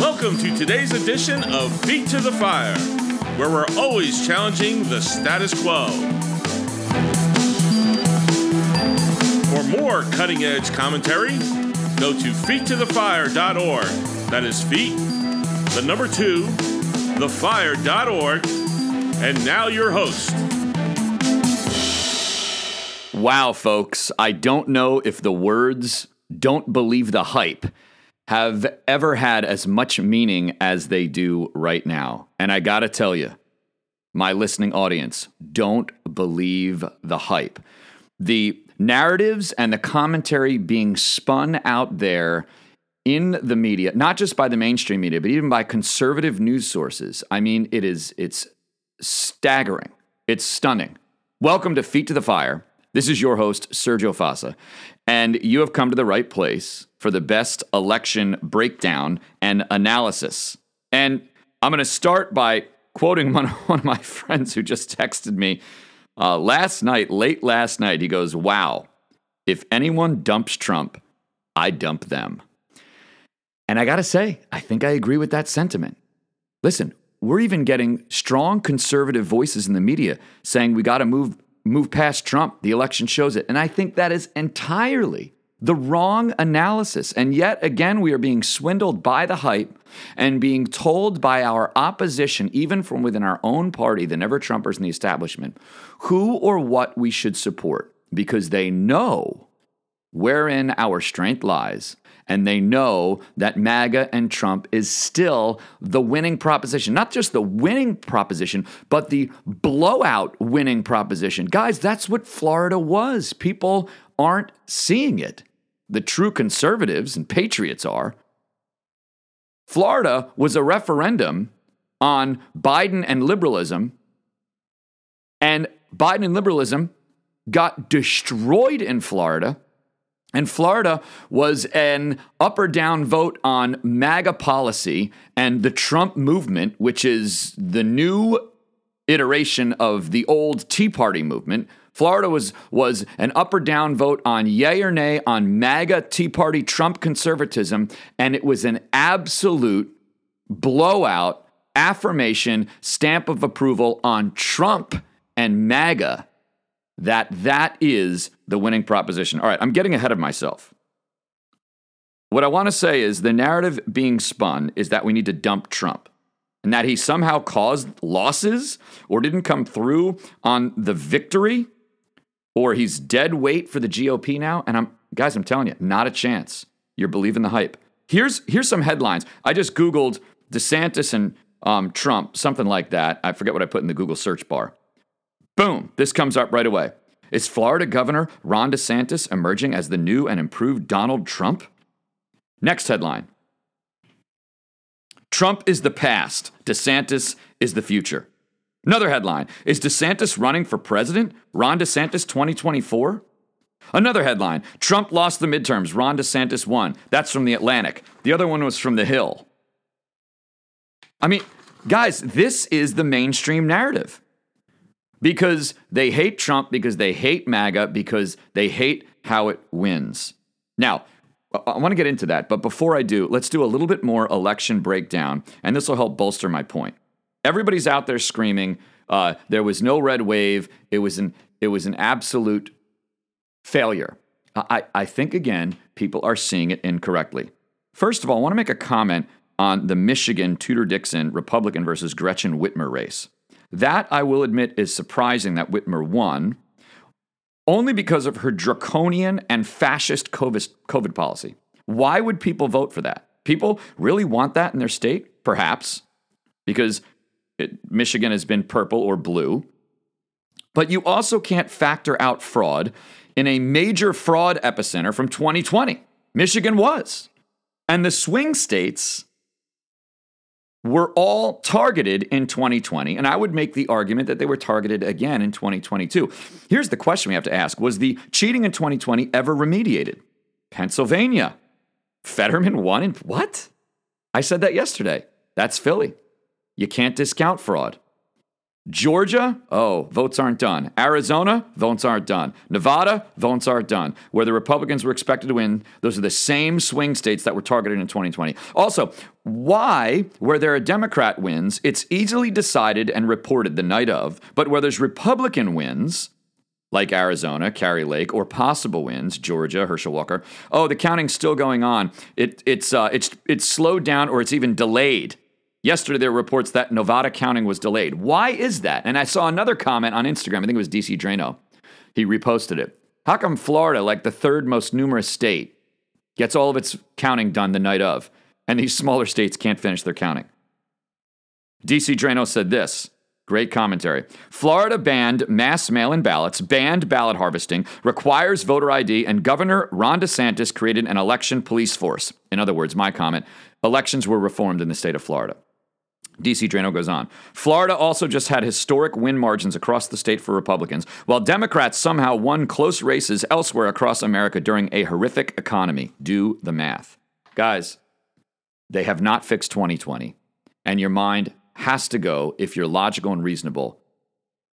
Welcome to today's edition of Feet to the Fire, where we're always challenging the status quo. For more cutting edge commentary, go to feettothefire.org. That is feet, the number two, thefire.org. And now your host. Wow, folks, I don't know if the words don't believe the hype have ever had as much meaning as they do right now. And I gotta tell you, my listening audience, don't believe the hype. The narratives and the commentary being spun out there in the media, not just by the mainstream media, but even by conservative news sources. I mean, it is it's staggering. It's stunning. Welcome to Feet to the Fire. This is your host, Sergio Fasa, and you have come to the right place for the best election breakdown and analysis. And I'm going to start by quoting one, one of my friends who just texted me uh, last night, late last night. He goes, Wow, if anyone dumps Trump, I dump them. And I got to say, I think I agree with that sentiment. Listen, we're even getting strong conservative voices in the media saying we got to move move past Trump. The election shows it. And I think that is entirely the wrong analysis. And yet again, we are being swindled by the hype and being told by our opposition, even from within our own party, the never Trumpers and the establishment, who or what we should support because they know wherein our strength lies. And they know that MAGA and Trump is still the winning proposition. Not just the winning proposition, but the blowout winning proposition. Guys, that's what Florida was. People aren't seeing it. The true conservatives and patriots are. Florida was a referendum on Biden and liberalism, and Biden and liberalism got destroyed in Florida and Florida was an up or down vote on MAGA policy and the Trump movement, which is the new iteration of the old Tea Party movement. Florida was, was an up or down vote on yay or nay on MAGA, Tea Party, Trump conservatism, and it was an absolute blowout affirmation, stamp of approval on Trump and MAGA that that is the winning proposition. All right, I'm getting ahead of myself. What I want to say is the narrative being spun is that we need to dump Trump and that he somehow caused losses or didn't come through on the victory or he's dead weight for the GOP now. And I'm, guys, I'm telling you, not a chance. You're believing the hype. Here's, here's some headlines. I just Googled DeSantis and um, Trump, something like that. I forget what I put in the Google search bar. Boom, this comes up right away. Is Florida Governor Ron DeSantis emerging as the new and improved Donald Trump? Next headline Trump is the past, DeSantis is the future. Another headline Is DeSantis running for president? Ron DeSantis 2024? Another headline Trump lost the midterms, Ron DeSantis won. That's from The Atlantic. The other one was from The Hill. I mean, guys, this is the mainstream narrative because they hate Trump, because they hate MAGA, because they hate how it wins. Now, I want to get into that, but before I do, let's do a little bit more election breakdown, and this will help bolster my point. Everybody's out there screaming, uh, there was no red wave. It was an it was an absolute failure. I, I think again, people are seeing it incorrectly. First of all, I want to make a comment on the Michigan Tudor Dixon Republican versus Gretchen Whitmer race. That, I will admit, is surprising that Whitmer won, only because of her draconian and fascist COVID policy. Why would people vote for that? People really want that in their state? Perhaps, because it, Michigan has been purple or blue. But you also can't factor out fraud in a major fraud epicenter from 2020. Michigan was. And the swing states were all targeted in 2020. And I would make the argument that they were targeted again in 2022. Here's the question we have to ask Was the cheating in 2020 ever remediated? Pennsylvania. Fetterman won in what? I said that yesterday. That's Philly. You can't discount fraud. Georgia, oh, votes aren't done. Arizona, votes aren't done. Nevada, votes aren't done. Where the Republicans were expected to win, those are the same swing states that were targeted in 2020. Also, why, where there are Democrat wins, it's easily decided and reported the night of, but where there's Republican wins, like Arizona, Kari Lake, or possible wins, Georgia, Herschel Walker. Oh, the counting's still going on. It, it's, uh, it's, it's slowed down or it's even delayed. Yesterday, there were reports that Nevada counting was delayed. Why is that? And I saw another comment on Instagram. I think it was DC Draino. He reposted it. How come Florida, like the third most numerous state, gets all of its counting done the night of, and these smaller states can't finish their counting? DC Draino said this. Great commentary. Florida banned mass mail in ballots, banned ballot harvesting, requires voter ID, and Governor Ron DeSantis created an election police force. In other words, my comment elections were reformed in the state of Florida. DC Draino goes on. Florida also just had historic win margins across the state for Republicans, while Democrats somehow won close races elsewhere across America during a horrific economy. Do the math. Guys, they have not fixed 2020, and your mind has to go, if you're logical and reasonable,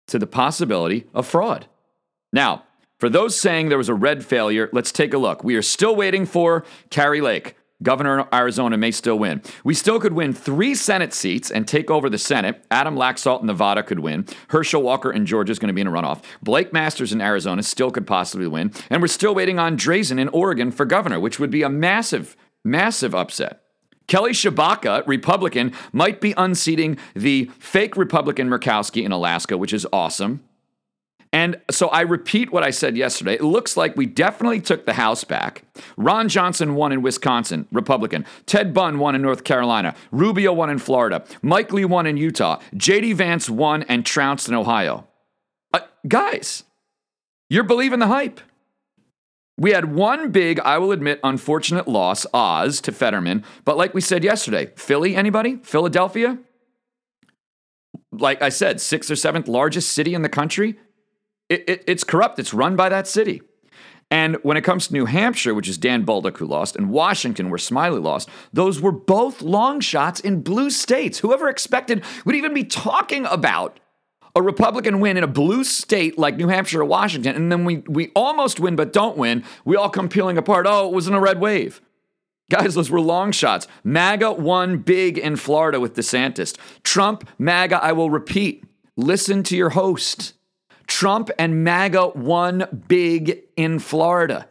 to the possibility of fraud. Now, for those saying there was a red failure, let's take a look. We are still waiting for Kari Lake. Governor of Arizona may still win. We still could win three Senate seats and take over the Senate. Adam Laxalt in Nevada could win. Herschel Walker in Georgia is going to be in a runoff. Blake Masters in Arizona still could possibly win. And we're still waiting on Drazan in Oregon for governor, which would be a massive, massive upset. Kelly Tshibaka, Republican, might be unseating the fake Republican Murkowski in Alaska, which is awesome. And so I repeat what I said yesterday. It looks like we definitely took the House back. Ron Johnson won in Wisconsin, Republican. Ted Budd won in North Carolina. Rubio won in Florida. Mike Lee won in Utah. J.D. Vance won and trounced in Ohio. Uh, guys, you're believing the hype. We had one big, I will admit, unfortunate loss, Oz, to Fetterman. But like we said yesterday, Philly, anybody? Philadelphia? Like I said, sixth or seventh largest city in the country it, it, it's corrupt. It's run by that city. And when it comes to New Hampshire, which is Dan Bolduc who lost, and Washington, where Smiley lost, those were both long shots in blue states. Whoever expected would even be talking about a Republican win in a blue state like New Hampshire or Washington, and then we, we almost win but don't win, we all come peeling apart. Oh, it wasn't a red wave. Guys, those were long shots. MAGA won big in Florida with DeSantis. Trump, MAGA, I will repeat, listen to your host. Trump and MAGA won big in Florida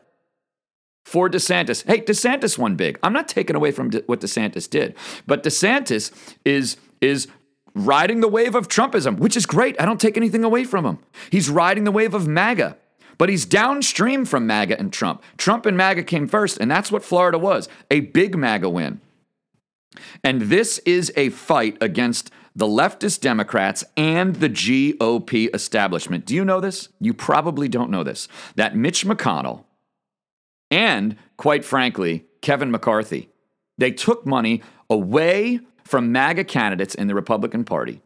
for DeSantis. Hey, DeSantis won big. I'm not taking away from what DeSantis did, but DeSantis is is riding the wave of Trumpism, which is great. I don't take anything away from him. He's riding the wave of MAGA. But he's downstream from MAGA and Trump. Trump and MAGA came first, and that's what Florida was a big MAGA win. And this is a fight against the leftist Democrats and the GOP establishment. Do you know this? You probably don't know this. That Mitch McConnell and, quite frankly, Kevin McCarthy, they took money away from MAGA candidates in the Republican Party,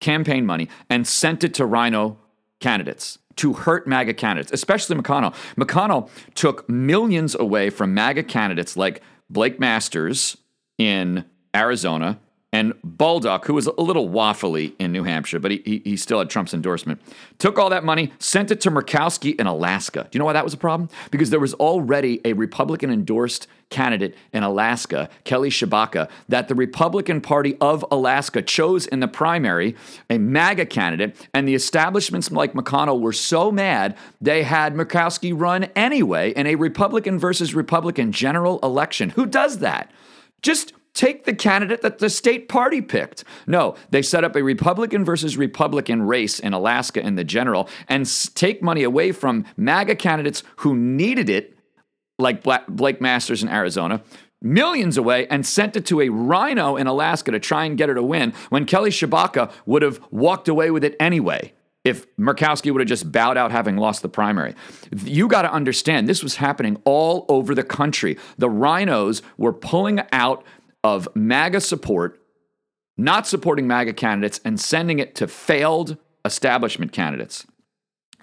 campaign money, and sent it to RINO candidates to hurt MAGA candidates, especially McConnell. McConnell took millions away from MAGA candidates like Blake Masters in Arizona and Bolduc, who was a little waffly in New Hampshire, but he, he, he, still had Trump's endorsement, took all that money, sent it to Murkowski in Alaska. Do you know why that was a problem? Because there was already a Republican endorsed candidate in Alaska, Kelly Tshibaka, that the Republican Party of Alaska chose in the primary, a MAGA candidate, and the establishments like McConnell were so mad they had Murkowski run anyway in a Republican versus Republican general election. Who does that? Just Take the candidate that the state party picked. No, they set up a Republican versus Republican race in Alaska in the general and take money away from MAGA candidates who needed it, like Blake Masters in Arizona, millions away and sent it to a RINO in Alaska to try and get her to win when Kelly Tshibaka would have walked away with it anyway if Murkowski would have just bowed out having lost the primary. You got to understand, this was happening all over the country. The RINOs were pulling out of MAGA support, not supporting MAGA candidates, and sending it to failed establishment candidates.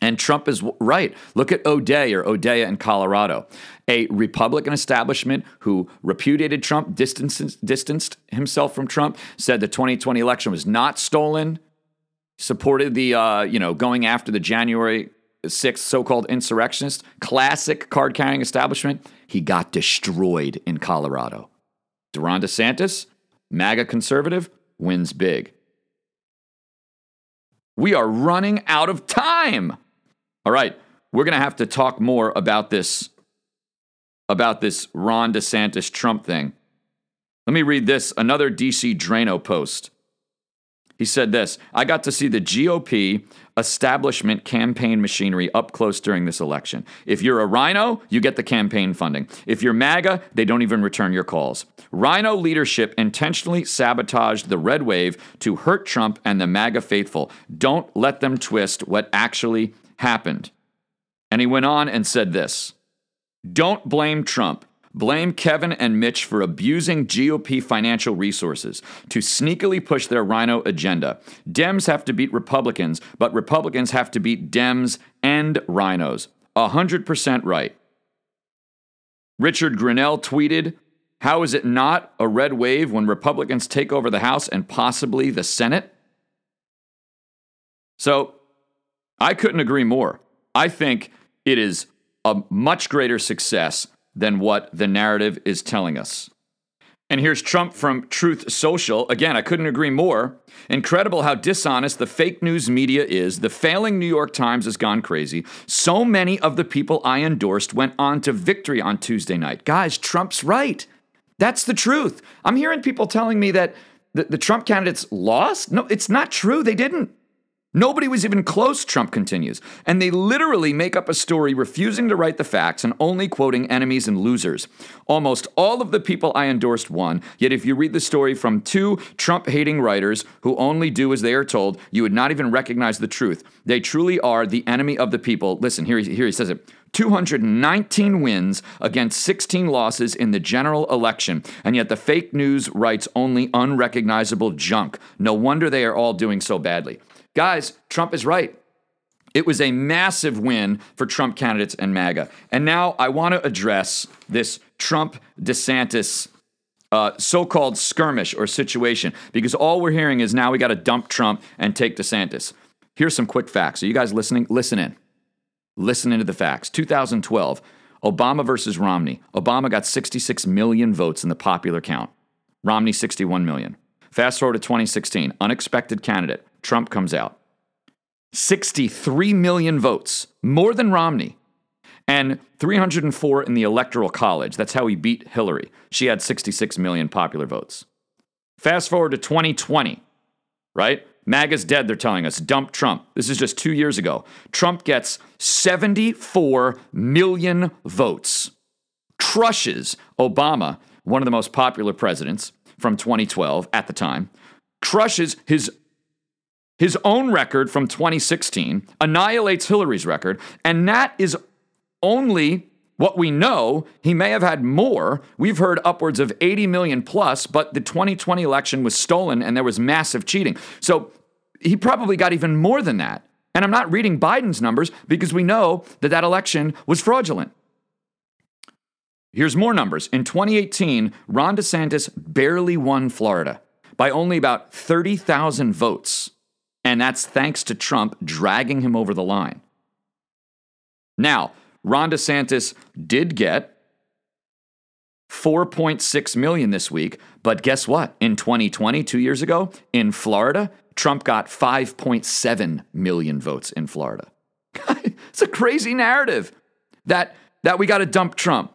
And Trump is right. Look at O'Day or O'Dea in Colorado, a Republican establishment who repudiated Trump, distanced, distanced himself from Trump, said the 2020 election was not stolen, supported the, uh, you know, going after the January 6th so called insurrectionists, classic card carrying establishment. He got destroyed in Colorado. Ron DeSantis, MAGA conservative, wins big. We are running out of time. All right, we're going to have to talk more about this about this Ron DeSantis Trump thing. Let me read this another DC Draino post. He said this I got to see the GOP establishment campaign machinery up close during this election. If you're a RINO, you get the campaign funding. If you're MAGA, they don't even return your calls. RINO leadership intentionally sabotaged the red wave to hurt Trump and the MAGA faithful. Don't let them twist what actually happened. And he went on and said this Don't blame Trump. Blame Kevin and Mitch for abusing GOP financial resources to sneakily push their RINO agenda. Dems have to beat Republicans, but Republicans have to beat Dems and RINOs. 100% right. Richard Grenell tweeted, How is it not a red wave when Republicans take over the House and possibly the Senate? So I couldn't agree more. I think it is a much greater success than what the narrative is telling us. And here's Trump from Truth Social. Again, I couldn't agree more. Incredible how dishonest the fake news media is. The failing New York Times has gone crazy. So many of the people I endorsed went on to victory on Tuesday night. Guys, Trump's right. That's the truth. I'm hearing people telling me that the, the Trump candidates lost. No, it's not true. They didn't. Nobody was even close, Trump continues. And they literally make up a story refusing to write the facts and only quoting enemies and losers. Almost all of the people I endorsed won, yet if you read the story from two Trump hating writers who only do as they are told, you would not even recognize the truth. They truly are the enemy of the people. Listen, here he, here he says it. 219 wins against 16 losses in the general election, and yet the fake news writes only unrecognizable junk. No wonder they are all doing so badly. Guys, Trump is right. It was a massive win for Trump candidates and MAGA. And now I want to address this Trump DeSantis uh, so called skirmish or situation because all we're hearing is now we got to dump Trump and take DeSantis. Here's some quick facts. Are you guys listening? Listen in. Listen into the facts. 2012, Obama versus Romney. Obama got 66 million votes in the popular count, Romney 61 million. Fast forward to 2016, unexpected candidate. Trump comes out. 63 million votes, more than Romney, and 304 in the Electoral College. That's how he beat Hillary. She had 66 million popular votes. Fast forward to 2020, right? MAGA's dead, they're telling us. Dump Trump. This is just two years ago. Trump gets 74 million votes, crushes Obama, one of the most popular presidents from 2012 at the time, crushes his his own record from 2016, annihilates Hillary's record, and that is only what we know. He may have had more. We've heard upwards of 80 million plus, but the 2020 election was stolen and there was massive cheating. So he probably got even more than that. And I'm not reading Biden's numbers because we know that that election was fraudulent. Here's more numbers. In 2018, Ron DeSantis barely won Florida by only about 30,000 votes. And that's thanks to Trump dragging him over the line. Now, Ron DeSantis did get 4.6 million this week, but guess what? In 2020, two years ago, in Florida, Trump got 5.7 million votes in Florida. it's a crazy narrative that, that we got to dump Trump.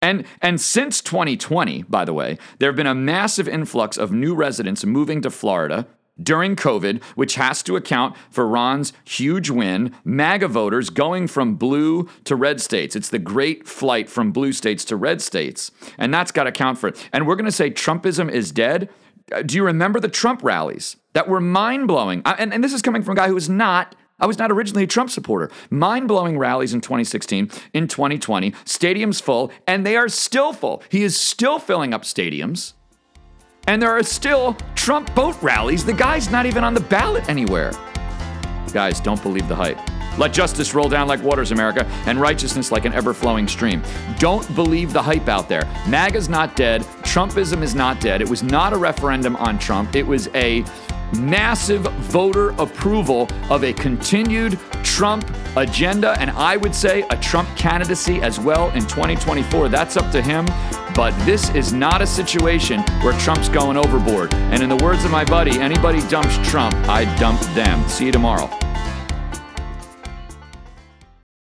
And, and since 2020, by the way, there have been a massive influx of new residents moving to Florida during COVID, which has to account for Ron's huge win, MAGA voters going from blue to red states. It's the great flight from blue states to red states. And that's got to account for it. And we're going to say Trumpism is dead. Uh, do you remember the Trump rallies that were mind blowing? And, and this is coming from a guy who was not I was not originally a Trump supporter. Mind blowing rallies in 2016, in 2020, stadiums full, and they are still full. He is still filling up stadiums. And there are still Trump boat rallies. The guy's not even on the ballot anywhere. Guys, don't believe the hype. Let justice roll down like waters, America, and righteousness like an ever flowing stream. Don't believe the hype out there. MAGA's not dead. Trumpism is not dead. It was not a referendum on Trump. It was a massive voter approval of a continued Trump agenda, and I would say a Trump candidacy as well in 2024. That's up to him. But this is not a situation where Trump's going overboard. And in the words of my buddy, anybody dumps Trump, I dump them. See you tomorrow.